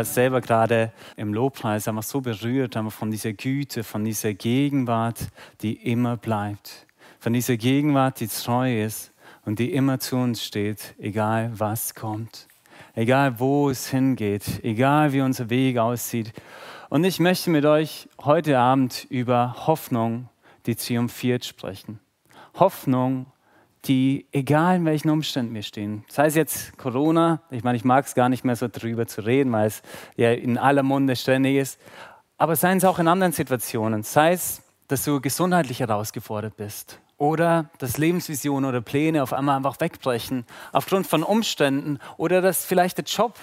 war selber gerade im Lobpreis einfach so berührt einfach von dieser Güte, von dieser Gegenwart, die immer bleibt. Von dieser Gegenwart, die treu ist und die immer zu uns steht, egal was kommt. Egal wo es hingeht, egal wie unser Weg aussieht. Und ich möchte mit euch heute Abend über Hoffnung, die triumphiert, sprechen. Hoffnung, die, egal in welchen Umständen wir stehen, sei es jetzt Corona, ich meine, ich mag es gar nicht mehr so drüber zu reden, weil es ja in aller Munde ständig ist, aber seien es auch in anderen Situationen, sei es, dass du gesundheitlich herausgefordert bist oder dass Lebensvisionen oder Pläne auf einmal einfach wegbrechen aufgrund von Umständen oder dass vielleicht der Job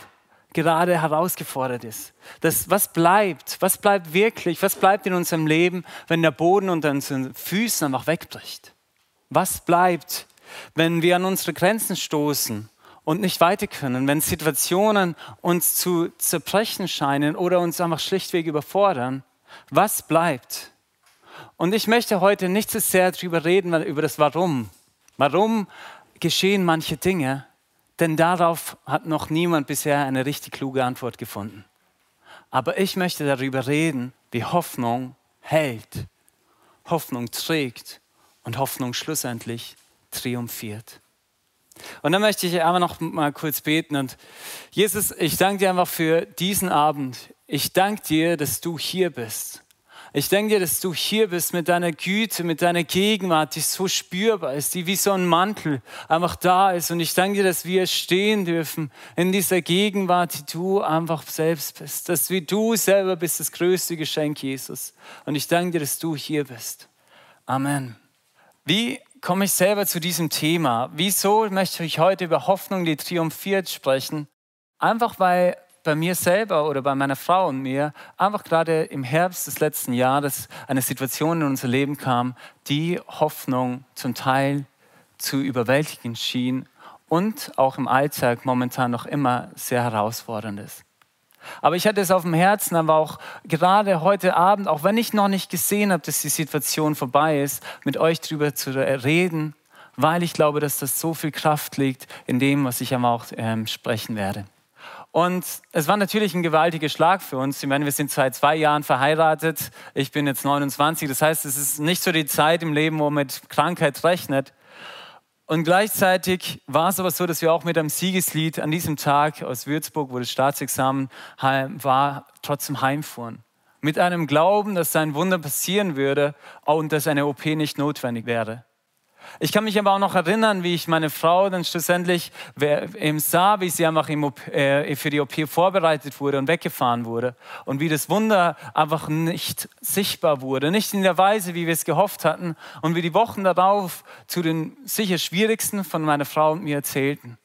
gerade herausgefordert ist. Das, was bleibt, was bleibt wirklich, was bleibt in unserem Leben, wenn der Boden unter unseren Füßen einfach wegbricht? Was bleibt, wenn wir an unsere Grenzen stoßen und nicht weiter können, wenn Situationen uns zu zerbrechen scheinen oder uns einfach schlichtweg überfordern? Was bleibt? Und ich möchte heute nicht so sehr darüber reden, über das Warum. Warum geschehen manche Dinge? Denn darauf hat noch niemand bisher eine richtig kluge Antwort gefunden. Aber ich möchte darüber reden, wie Hoffnung hält, Hoffnung trägt und Hoffnung schlussendlich triumphiert. Und dann möchte ich einfach noch mal kurz beten. Und Jesus, ich danke dir einfach für diesen Abend. Ich danke dir, dass du hier bist. Ich danke dir, dass du hier bist mit deiner Güte, mit deiner Gegenwart, die so spürbar ist, die wie so ein Mantel einfach da ist. Und ich danke dir, dass wir stehen dürfen in dieser Gegenwart, die du einfach selbst bist. Dass wie du selber bist das größte Geschenk, Jesus. Und ich danke dir, dass du hier bist. Amen. Wie komme ich selber zu diesem Thema? Wieso möchte ich heute über Hoffnung, die triumphiert, sprechen? Einfach weil bei mir selber oder bei meiner Frau und mir einfach gerade im Herbst des letzten Jahres eine Situation in unser Leben kam, die Hoffnung zum Teil zu überwältigen schien und auch im Alltag momentan noch immer sehr herausfordernd ist. Aber ich hatte es auf dem Herzen, aber auch gerade heute Abend, auch wenn ich noch nicht gesehen habe, dass die Situation vorbei ist, mit euch darüber zu reden, weil ich glaube, dass das so viel Kraft liegt in dem, was ich aber auch ähm, sprechen werde. Und es war natürlich ein gewaltiger Schlag für uns. Ich meine, wir sind seit zwei Jahren verheiratet. Ich bin jetzt 29. Das heißt, es ist nicht so die Zeit im Leben, wo man mit Krankheit rechnet. Und gleichzeitig war es aber so, dass wir auch mit einem Siegeslied an diesem Tag aus Würzburg, wo das Staatsexamen war, trotzdem heimfuhren. Mit einem Glauben, dass sein Wunder passieren würde und dass eine OP nicht notwendig wäre. Ich kann mich aber auch noch erinnern, wie ich meine Frau dann schlussendlich sah, wie sie einfach äh, für die OP vorbereitet wurde und weggefahren wurde. Und wie das Wunder einfach nicht sichtbar wurde, nicht in der Weise, wie wir es gehofft hatten. Und wie die Wochen darauf zu den sicher schwierigsten von meiner Frau und mir erzählten.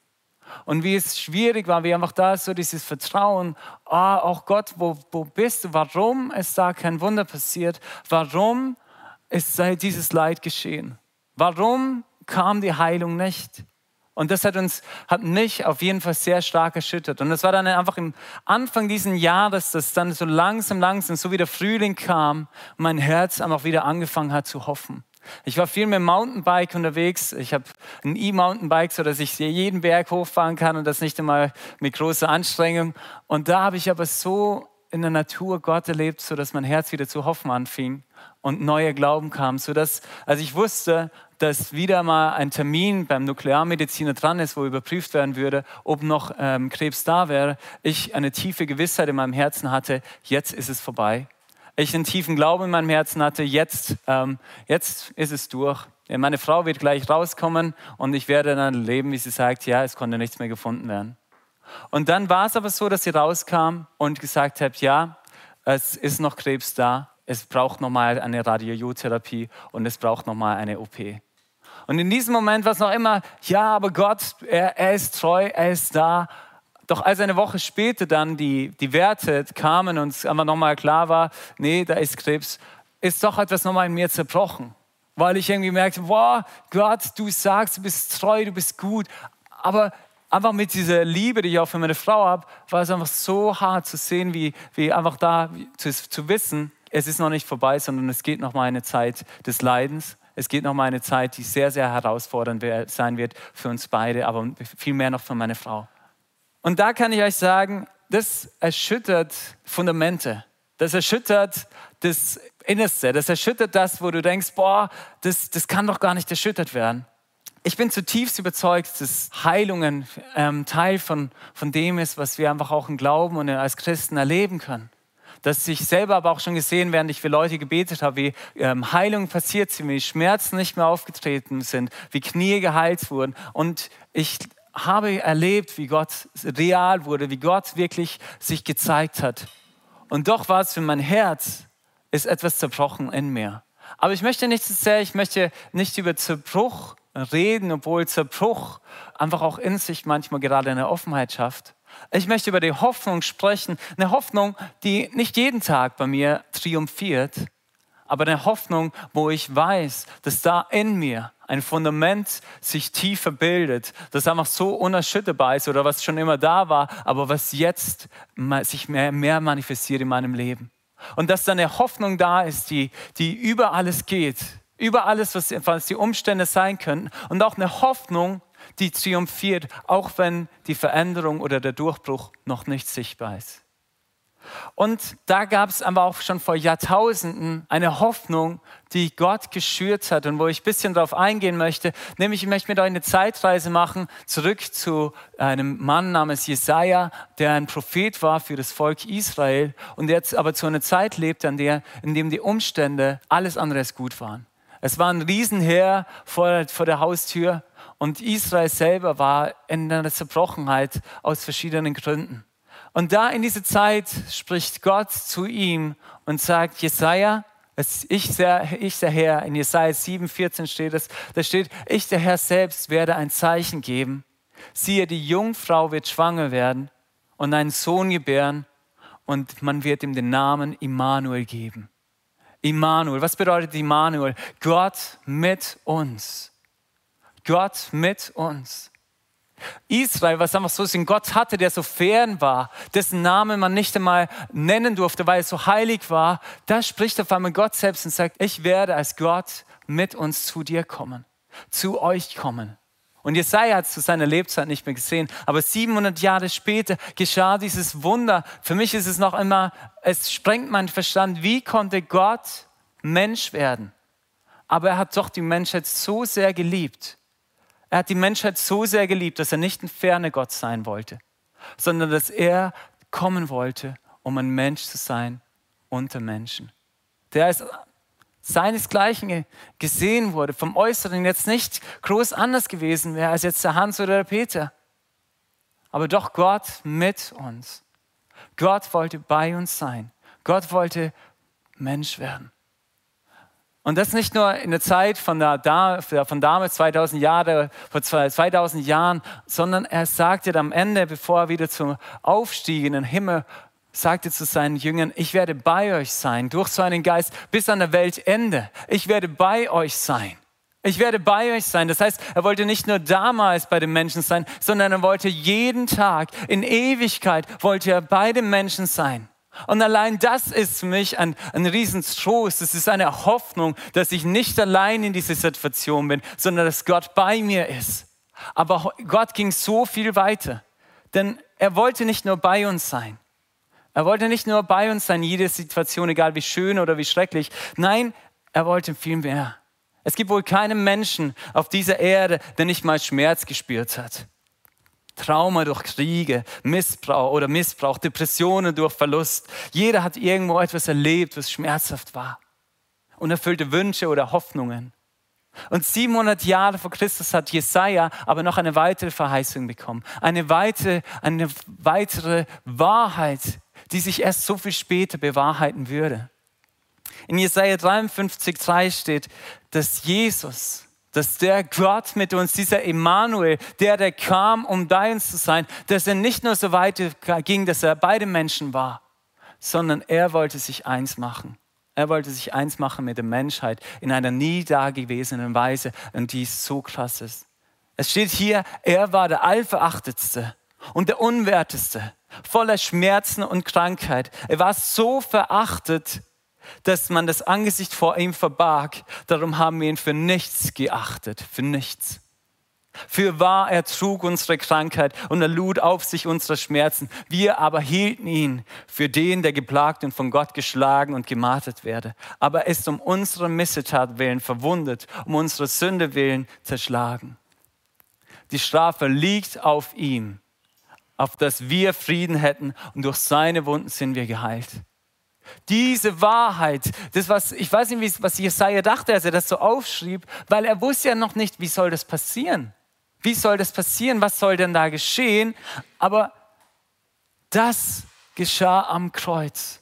Und wie es schwierig war, wie einfach da so dieses Vertrauen, ah, auch Gott, wo, wo bist du? Warum ist da kein Wunder passiert? Warum ist dieses Leid geschehen? Warum kam die Heilung nicht? Und das hat uns, hat mich auf jeden Fall sehr stark erschüttert. Und das war dann einfach im Anfang dieses Jahres, dass dann so langsam, langsam, so wie der Frühling kam, mein Herz einfach wieder angefangen hat zu hoffen. Ich war viel mit Mountainbike unterwegs. Ich habe ein E-Mountainbike, so dass ich jeden Berg hochfahren kann und das nicht einmal mit großer Anstrengung. Und da habe ich aber so in der Natur Gott erlebt, so dass mein Herz wieder zu hoffen anfing und neuer Glauben kam, so dass, als ich wusste, dass wieder mal ein Termin beim Nuklearmediziner dran ist, wo überprüft werden würde, ob noch ähm, Krebs da wäre, ich eine tiefe Gewissheit in meinem Herzen hatte, jetzt ist es vorbei. Ich einen tiefen Glauben in meinem Herzen hatte, jetzt, ähm, jetzt ist es durch. Meine Frau wird gleich rauskommen und ich werde dann leben, wie sie sagt, ja, es konnte nichts mehr gefunden werden. Und dann war es aber so, dass sie rauskam und gesagt hat, ja, es ist noch Krebs da, es braucht nochmal eine Radiotherapie und es braucht nochmal eine OP. Und in diesem Moment war es noch immer, ja, aber Gott, er, er ist treu, er ist da. Doch als eine Woche später dann die, die Werte kamen und es einfach nochmal klar war, nee, da ist Krebs, ist doch etwas nochmal in mir zerbrochen. Weil ich irgendwie merkte, wow, Gott, du sagst, du bist treu, du bist gut. Aber einfach mit dieser Liebe, die ich auch für meine Frau habe, war es einfach so hart zu sehen, wie, wie einfach da zu, zu wissen, es ist noch nicht vorbei, sondern es geht noch mal eine Zeit des Leidens. Es geht noch mal eine Zeit, die sehr, sehr herausfordernd sein wird für uns beide, aber viel mehr noch für meine Frau. Und da kann ich euch sagen, das erschüttert Fundamente. Das erschüttert das Innerste. Das erschüttert das, wo du denkst, boah, das, das kann doch gar nicht erschüttert werden. Ich bin zutiefst überzeugt, dass Heilungen ähm, Teil von, von dem ist, was wir einfach auch im Glauben und als Christen erleben können. Dass ich selber aber auch schon gesehen, während ich für Leute gebetet habe, wie ähm, Heilungen passiert sind, wie Schmerzen nicht mehr aufgetreten sind, wie Knie geheilt wurden. Und ich habe erlebt, wie Gott real wurde, wie Gott wirklich sich gezeigt hat. Und doch war es für mein Herz, ist etwas zerbrochen in mir. Aber ich möchte nicht so sehr, ich möchte nicht über Zerbruch reden, obwohl Zerbruch einfach auch in sich manchmal gerade eine Offenheit schafft. Ich möchte über die Hoffnung sprechen, eine Hoffnung, die nicht jeden Tag bei mir triumphiert, aber eine Hoffnung, wo ich weiß, dass da in mir ein Fundament sich tiefer bildet, das einfach so unerschütterbar ist oder was schon immer da war, aber was jetzt sich mehr, mehr manifestiert in meinem Leben. Und dass da eine Hoffnung da ist, die, die über alles geht, über alles, was, was die Umstände sein könnten. Und auch eine Hoffnung, die triumphiert, auch wenn die Veränderung oder der Durchbruch noch nicht sichtbar ist. Und da gab es aber auch schon vor Jahrtausenden eine Hoffnung, die Gott geschürt hat und wo ich ein bisschen darauf eingehen möchte. Nämlich, ich möchte mit euch eine Zeitreise machen, zurück zu einem Mann namens Jesaja, der ein Prophet war für das Volk Israel und jetzt aber zu einer Zeit lebte, an der, in dem die Umstände alles andere als gut waren. Es war ein Riesenheer vor, vor der Haustür und Israel selber war in einer Zerbrochenheit aus verschiedenen Gründen. Und da in dieser Zeit spricht Gott zu ihm und sagt, Jesaja, ich der, ich der Herr, in Jesaja 7, 14 steht es, da steht, ich der Herr selbst werde ein Zeichen geben. Siehe, die Jungfrau wird schwanger werden und einen Sohn gebären und man wird ihm den Namen Immanuel geben. Immanuel. Was bedeutet Immanuel? Gott mit uns. Gott mit uns. Israel, was einfach so ist, in Gott hatte, der so fern war, dessen Namen man nicht einmal nennen durfte, weil er so heilig war, da spricht auf einmal Gott selbst und sagt, ich werde als Gott mit uns zu dir kommen, zu euch kommen. Und Jesaja hat es zu seiner Lebzeit nicht mehr gesehen. Aber 700 Jahre später geschah dieses Wunder. Für mich ist es noch immer, es sprengt meinen Verstand. Wie konnte Gott Mensch werden? Aber er hat doch die Menschheit so sehr geliebt. Er hat die Menschheit so sehr geliebt, dass er nicht ein ferner Gott sein wollte, sondern dass er kommen wollte, um ein Mensch zu sein unter Menschen. Der ist seinesgleichen gesehen wurde, vom Äußeren jetzt nicht groß anders gewesen wäre als jetzt der Hans oder der Peter. Aber doch Gott mit uns. Gott wollte bei uns sein. Gott wollte Mensch werden. Und das nicht nur in der Zeit von, der, von damals, 2000 Jahre, vor 2000 Jahren, sondern er sagte am Ende, bevor er wieder zum Aufstieg in den Himmel sagte zu seinen Jüngern, ich werde bei euch sein durch seinen Geist bis an der Weltende. Ich werde bei euch sein. Ich werde bei euch sein. Das heißt, er wollte nicht nur damals bei den Menschen sein, sondern er wollte jeden Tag, in Ewigkeit, wollte er bei den Menschen sein. Und allein das ist für mich ein, ein Riesentrost. Es ist eine Hoffnung, dass ich nicht allein in dieser Situation bin, sondern dass Gott bei mir ist. Aber Gott ging so viel weiter. Denn er wollte nicht nur bei uns sein. Er wollte nicht nur bei uns sein, jede Situation, egal wie schön oder wie schrecklich. Nein, er wollte viel mehr. Es gibt wohl keinen Menschen auf dieser Erde, der nicht mal Schmerz gespürt hat. Trauma durch Kriege, Missbrauch oder Missbrauch, Depressionen durch Verlust. Jeder hat irgendwo etwas erlebt, was schmerzhaft war. Unerfüllte Wünsche oder Hoffnungen. Und 700 Jahre vor Christus hat Jesaja aber noch eine weitere Verheißung bekommen. Eine weitere, eine weitere Wahrheit, die sich erst so viel später bewahrheiten würde. In Jesaja 53, 3 steht, dass Jesus, dass der Gott mit uns, dieser Emmanuel, der, der kam, um bei uns zu sein, dass er nicht nur so weit ging, dass er bei den Menschen war, sondern er wollte sich eins machen. Er wollte sich eins machen mit der Menschheit in einer nie dagewesenen Weise und die so krass ist. Es steht hier, er war der Allverachtetste und der Unwerteste voller Schmerzen und Krankheit. Er war so verachtet, dass man das Angesicht vor ihm verbarg. Darum haben wir ihn für nichts geachtet, für nichts. Für wahr, er trug unsere Krankheit und er lud auf sich unsere Schmerzen. Wir aber hielten ihn für den, der geplagt und von Gott geschlagen und gemartet werde. Aber er ist um unsere Missetat willen verwundet, um unsere Sünde willen zerschlagen. Die Strafe liegt auf ihm, auf dass wir Frieden hätten und durch seine Wunden sind wir geheilt. Diese Wahrheit, das was, ich weiß nicht, was Jesaja dachte, als er das so aufschrieb, weil er wusste ja noch nicht, wie soll das passieren. Wie soll das passieren? Was soll denn da geschehen? Aber das geschah am Kreuz.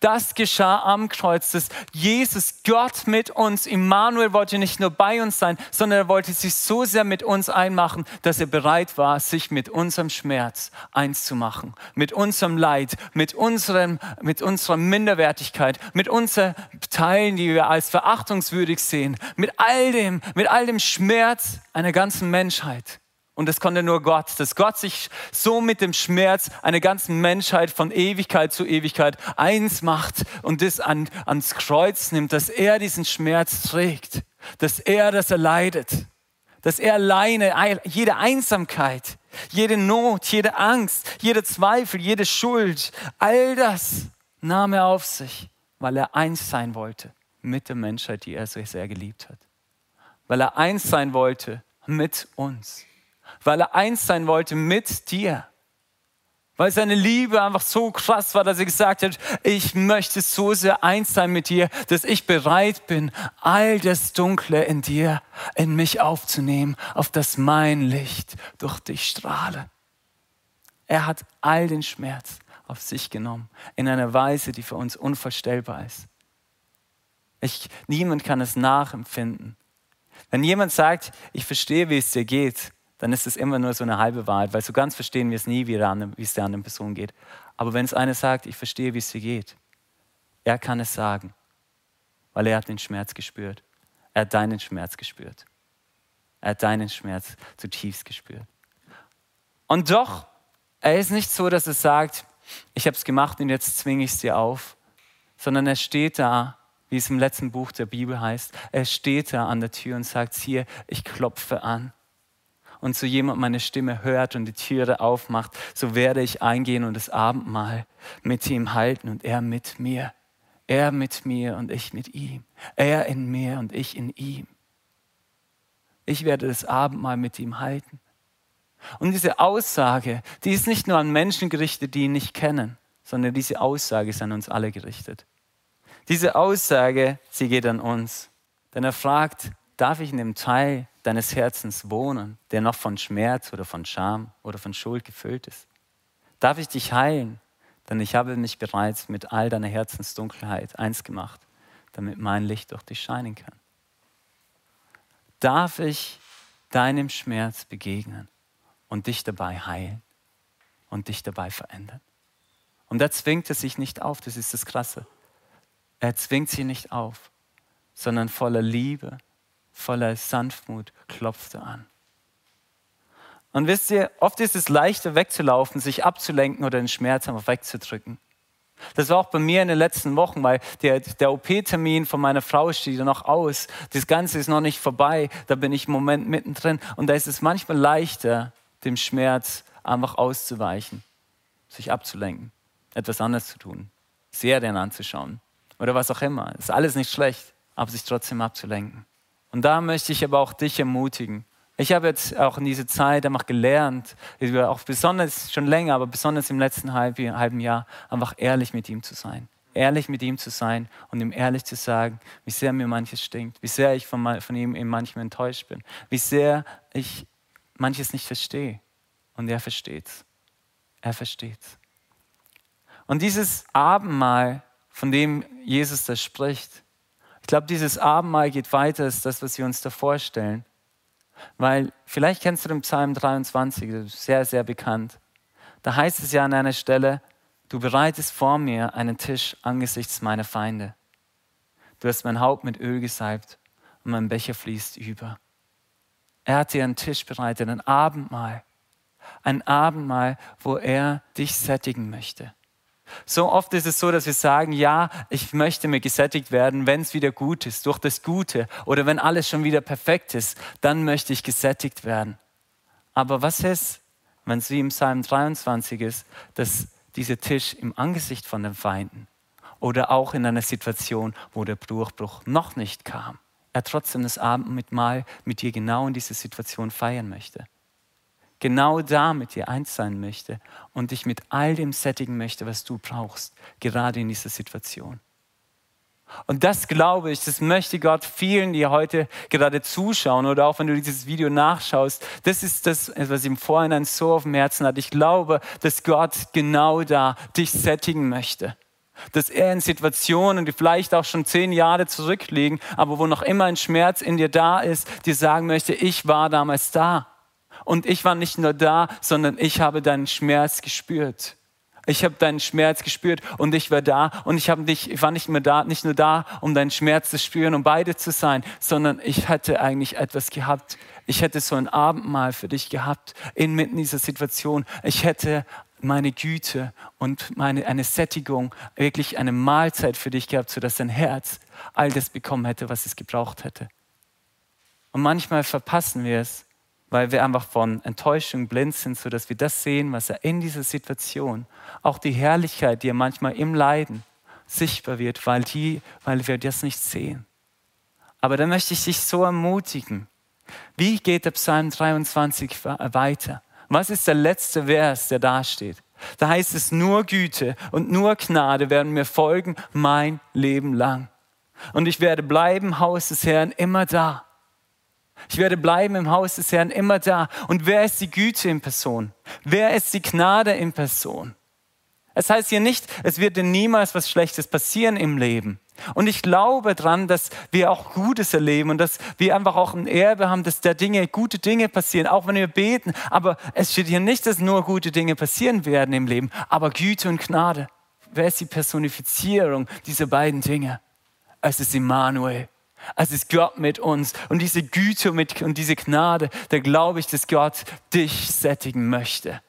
Das geschah am Kreuz, dass Jesus, Gott mit uns, Immanuel wollte nicht nur bei uns sein, sondern er wollte sich so sehr mit uns einmachen, dass er bereit war, sich mit unserem Schmerz eins zu machen, mit unserem Leid, mit, unserem, mit unserer Minderwertigkeit, mit unseren Teilen, die wir als verachtungswürdig sehen, mit all dem, mit all dem Schmerz einer ganzen Menschheit. Und das konnte nur Gott, dass Gott sich so mit dem Schmerz einer ganzen Menschheit von Ewigkeit zu Ewigkeit eins macht und das an, ans Kreuz nimmt, dass er diesen Schmerz trägt, dass er das erleidet, dass er alleine jede Einsamkeit, jede Not, jede Angst, jede Zweifel, jede Schuld, all das nahm er auf sich, weil er eins sein wollte mit der Menschheit, die er so sehr geliebt hat. Weil er eins sein wollte mit uns weil er eins sein wollte mit dir. Weil seine Liebe einfach so krass war, dass er gesagt hat, ich möchte so sehr eins sein mit dir, dass ich bereit bin, all das Dunkle in dir, in mich aufzunehmen, auf das mein Licht durch dich strahle. Er hat all den Schmerz auf sich genommen, in einer Weise, die für uns unvorstellbar ist. Ich, niemand kann es nachempfinden. Wenn jemand sagt, ich verstehe, wie es dir geht, dann ist es immer nur so eine halbe Wahrheit, weil so ganz verstehen wir es nie, wie, es der anderen Person geht. Aber wenn es einer sagt, ich verstehe, wie es dir geht, er kann es sagen, weil er hat den Schmerz gespürt. Er hat deinen Schmerz gespürt. Er hat deinen Schmerz zutiefst gespürt. Und doch, er ist nicht so, dass er sagt, ich habe es gemacht und jetzt zwinge ich es dir auf, sondern er steht da, wie es im letzten Buch der Bibel heißt, er steht da an der Tür und sagt, hier, ich klopfe an und so jemand meine Stimme hört und die Türe aufmacht, so werde ich eingehen und das Abendmahl mit ihm halten und er mit mir. Er mit mir und ich mit ihm. Er in mir und ich in ihm. Ich werde das Abendmahl mit ihm halten. Und diese Aussage, die ist nicht nur an Menschen gerichtet, die ihn nicht kennen, sondern diese Aussage ist an uns alle gerichtet. Diese Aussage, sie geht an uns. Denn er fragt, darf ich in dem Teil deines Herzens wohnen, der noch von Schmerz oder von Scham oder von Schuld gefüllt ist? Darf ich dich heilen? Denn ich habe mich bereits mit all deiner Herzensdunkelheit eins gemacht, damit mein Licht durch dich scheinen kann. Darf ich deinem Schmerz begegnen und dich dabei heilen und dich dabei verändern? Und da zwingt er sich nicht auf, das ist das Krasse. Er zwingt sie nicht auf, sondern voller Liebe voller Sanftmut klopfte an. Und wisst ihr, oft ist es leichter wegzulaufen, sich abzulenken oder den Schmerz einfach wegzudrücken. Das war auch bei mir in den letzten Wochen, weil der, der OP-Termin von meiner Frau steht noch aus. Das Ganze ist noch nicht vorbei. Da bin ich im Moment mittendrin. Und da ist es manchmal leichter, dem Schmerz einfach auszuweichen, sich abzulenken, etwas anderes zu tun, Serien anzuschauen oder was auch immer. Ist alles nicht schlecht, aber sich trotzdem abzulenken. Und da möchte ich aber auch dich ermutigen. Ich habe jetzt auch in dieser Zeit einfach gelernt, auch besonders schon länger, aber besonders im letzten halben Jahr, einfach ehrlich mit ihm zu sein. Ehrlich mit ihm zu sein und ihm ehrlich zu sagen, wie sehr mir manches stinkt, wie sehr ich von, von ihm manchmal enttäuscht bin, wie sehr ich manches nicht verstehe. Und er versteht's. Er versteht's. Und dieses Abendmahl, von dem Jesus da spricht, ich glaube, dieses Abendmahl geht weiter als das, was wir uns da vorstellen. Weil vielleicht kennst du den Psalm 23, das ist sehr, sehr bekannt. Da heißt es ja an einer Stelle, du bereitest vor mir einen Tisch angesichts meiner Feinde. Du hast mein Haupt mit Öl gesalbt und mein Becher fließt über. Er hat dir einen Tisch bereitet, ein Abendmahl. Ein Abendmahl, wo er dich sättigen möchte. So oft ist es so, dass wir sagen, ja, ich möchte mir gesättigt werden, wenn es wieder gut ist, durch das Gute oder wenn alles schon wieder perfekt ist, dann möchte ich gesättigt werden. Aber was ist, wenn es wie im Psalm 23 ist, dass dieser Tisch im Angesicht von den Feinden oder auch in einer Situation, wo der Durchbruch noch nicht kam, er trotzdem das Abendmahl mit dir genau in dieser Situation feiern möchte? Genau da mit dir eins sein möchte und dich mit all dem sättigen möchte, was du brauchst, gerade in dieser Situation. Und das glaube ich, das möchte Gott vielen, die heute gerade zuschauen oder auch wenn du dieses Video nachschaust, das ist das, was ihm vorhin so auf dem Herzen hat. Ich glaube, dass Gott genau da dich sättigen möchte. Dass er in Situationen, die vielleicht auch schon zehn Jahre zurückliegen, aber wo noch immer ein Schmerz in dir da ist, dir sagen möchte, ich war damals da. Und ich war nicht nur da, sondern ich habe deinen Schmerz gespürt. Ich habe deinen Schmerz gespürt und ich war da und ich, dich, ich war nicht mehr da, nicht nur da, um deinen Schmerz zu spüren, um beide zu sein, sondern ich hätte eigentlich etwas gehabt. Ich hätte so ein Abendmahl für dich gehabt, inmitten dieser Situation. Ich hätte meine Güte und meine, eine Sättigung, wirklich eine Mahlzeit für dich gehabt, sodass dein Herz all das bekommen hätte, was es gebraucht hätte. Und manchmal verpassen wir es, weil wir einfach von Enttäuschung blind sind, sodass wir das sehen, was er in dieser Situation, auch die Herrlichkeit, die er manchmal im Leiden sichtbar wird, weil, die, weil wir das nicht sehen. Aber da möchte ich dich so ermutigen. Wie geht der Psalm 23 weiter? Was ist der letzte Vers, der da steht? Da heißt es, nur Güte und nur Gnade werden mir folgen mein Leben lang. Und ich werde bleiben, Haus des Herrn, immer da. Ich werde bleiben im Haus des Herrn immer da. Und wer ist die Güte in Person? Wer ist die Gnade in Person? Es heißt hier nicht, es wird dir niemals was Schlechtes passieren im Leben. Und ich glaube dran, dass wir auch Gutes erleben und dass wir einfach auch ein Erbe haben, dass da Dinge, gute Dinge passieren, auch wenn wir beten. Aber es steht hier nicht, dass nur gute Dinge passieren werden im Leben, aber Güte und Gnade. Wer ist die Personifizierung dieser beiden Dinge? Es ist Immanuel. Es ist Gott mit uns. Und diese Güte und diese Gnade, da glaube ich, dass Gott dich sättigen möchte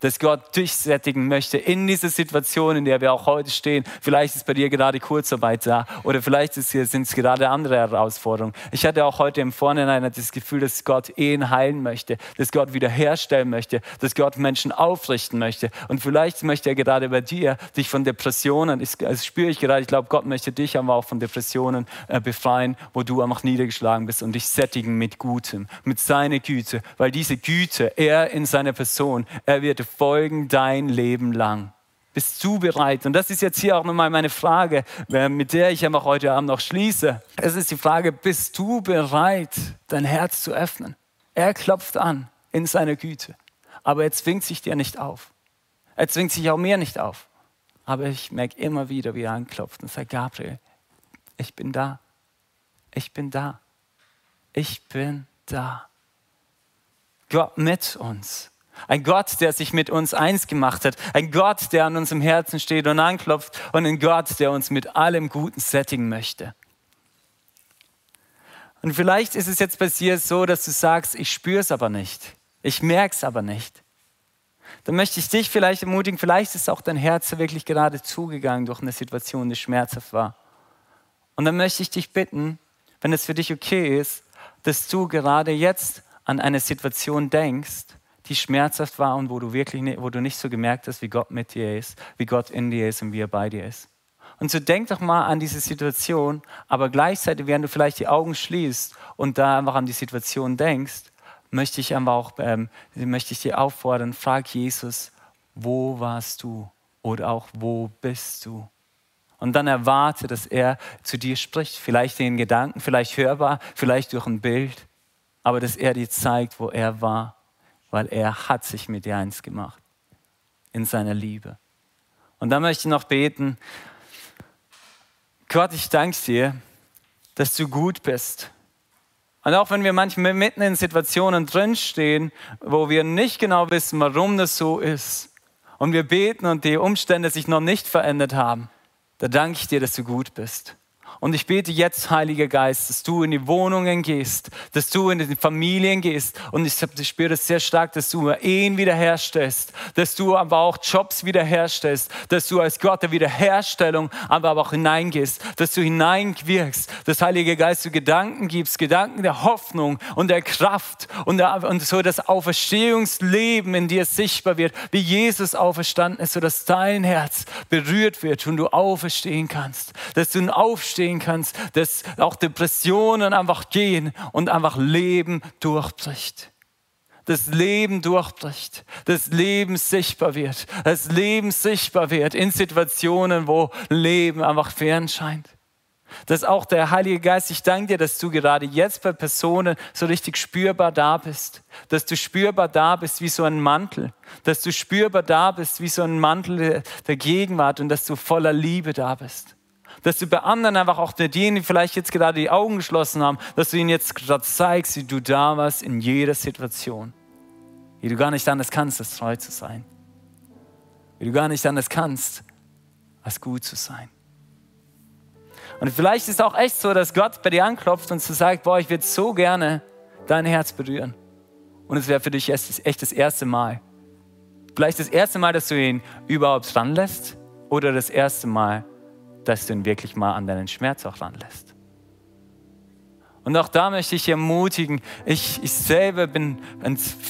dass Gott dich sättigen möchte in dieser Situation, in der wir auch heute stehen. Vielleicht ist bei dir gerade Kurzarbeit da oder vielleicht sind es gerade andere Herausforderungen. Ich hatte auch heute im Vorhinein das Gefühl, dass Gott Ehen heilen möchte, dass Gott wiederherstellen möchte, dass Gott Menschen aufrichten möchte. Und vielleicht möchte er gerade bei dir dich von Depressionen, das spüre ich gerade, ich glaube, Gott möchte dich aber auch von Depressionen äh, befreien, wo du einfach niedergeschlagen bist und dich sättigen mit Gutem, mit seiner Güte, weil diese Güte, er in seiner Person, er wird folgen dein Leben lang. Bist du bereit? Und das ist jetzt hier auch nochmal meine Frage, äh, mit der ich einfach heute Abend noch schließe. Es ist die Frage, bist du bereit, dein Herz zu öffnen? Er klopft an in seiner Güte, aber er zwingt sich dir nicht auf. Er zwingt sich auch mir nicht auf. Aber ich merke immer wieder, wie er anklopft und sagt, Gabriel, ich bin da. Ich bin da. Ich bin da. Gott mit uns. Ein Gott, der sich mit uns eins gemacht hat. Ein Gott, der an unserem Herzen steht und anklopft. Und ein Gott, der uns mit allem Guten sättigen möchte. Und vielleicht ist es jetzt bei dir so, dass du sagst, ich spüre es aber nicht. Ich merke es aber nicht. Dann möchte ich dich vielleicht ermutigen, vielleicht ist auch dein Herz wirklich gerade zugegangen durch eine Situation, die schmerzhaft war. Und dann möchte ich dich bitten, wenn es für dich okay ist, dass du gerade jetzt an eine Situation denkst, die schmerzhaft war und wo du wirklich nicht, wo du nicht so gemerkt hast, wie Gott mit dir ist, wie Gott in dir ist und wie er bei dir ist. Und so denk doch mal an diese Situation, aber gleichzeitig, während du vielleicht die Augen schließt und da einfach an die Situation denkst, möchte ich einfach auch, ähm, möchte ich dir auffordern, frag Jesus, wo warst du oder auch wo bist du? Und dann erwarte, dass er zu dir spricht, vielleicht in Gedanken, vielleicht hörbar, vielleicht durch ein Bild, aber dass er dir zeigt, wo er war weil er hat sich mit dir eins gemacht in seiner Liebe. Und dann möchte ich noch beten, Gott, ich danke dir, dass du gut bist. Und auch wenn wir manchmal mitten in Situationen drinstehen, wo wir nicht genau wissen, warum das so ist, und wir beten und die Umstände sich noch nicht verändert haben, da danke ich dir, dass du gut bist. Und ich bete jetzt, Heiliger Geist, dass du in die Wohnungen gehst, dass du in die Familien gehst. Und ich, ich spüre das sehr stark, dass du Ehen wiederherstellst, dass du aber auch Jobs wiederherstellst, dass du als Gott der Wiederherstellung aber auch hineingehst, dass du hineinwirkst, dass Heiliger Geist du Gedanken gibst, Gedanken der Hoffnung und der Kraft und, der, und so das Auferstehungsleben in dir sichtbar wird, wie Jesus auferstanden ist, sodass dein Herz berührt wird und du auferstehen kannst, dass du aufstehen kannst, dass auch Depressionen einfach gehen und einfach Leben durchbricht. Das Leben durchbricht, das Leben sichtbar wird, das Leben sichtbar wird in Situationen, wo Leben einfach fern scheint. Dass auch der Heilige Geist, ich danke dir, dass du gerade jetzt bei Personen so richtig spürbar da bist. Dass du spürbar da bist wie so ein Mantel. Dass du spürbar da bist wie so ein Mantel der Gegenwart und dass du voller Liebe da bist dass du bei anderen einfach auch denen, die vielleicht jetzt gerade die Augen geschlossen haben, dass du ihnen jetzt gerade zeigst, wie du da warst in jeder Situation. Wie du gar nicht anders kannst, als treu zu sein. Wie du gar nicht anders kannst, als gut zu sein. Und vielleicht ist es auch echt so, dass Gott bei dir anklopft und zu sagt, boah, ich würde so gerne dein Herz berühren. Und es wäre für dich echt das erste Mal. Vielleicht das erste Mal, dass du ihn überhaupt ranlässt oder das erste Mal, dass du ihn wirklich mal an deinen Schmerz auch ranlässt. Und auch da möchte ich ermutigen, ich, ich selber bin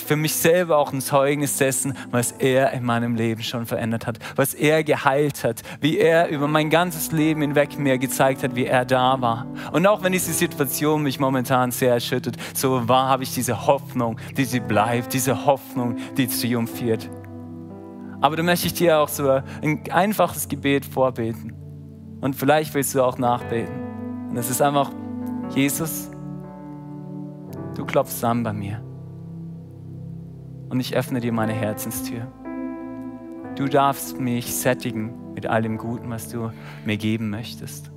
für mich selber auch ein Zeugnis dessen, was er in meinem Leben schon verändert hat, was er geheilt hat, wie er über mein ganzes Leben hinweg mir gezeigt hat, wie er da war. Und auch wenn diese Situation mich momentan sehr erschüttert, so war, habe ich diese Hoffnung, die sie bleibt, diese Hoffnung, die triumphiert. Aber da möchte ich dir auch so ein einfaches Gebet vorbeten. Und vielleicht willst du auch nachbeten. Und es ist einfach, Jesus, du klopfst an bei mir. Und ich öffne dir meine Herzenstür. Du darfst mich sättigen mit all dem Guten, was du mir geben möchtest.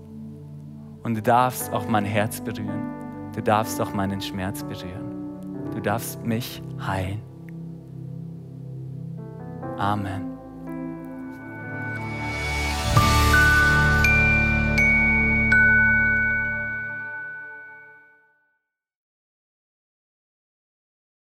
Und du darfst auch mein Herz berühren. Du darfst auch meinen Schmerz berühren. Du darfst mich heilen. Amen.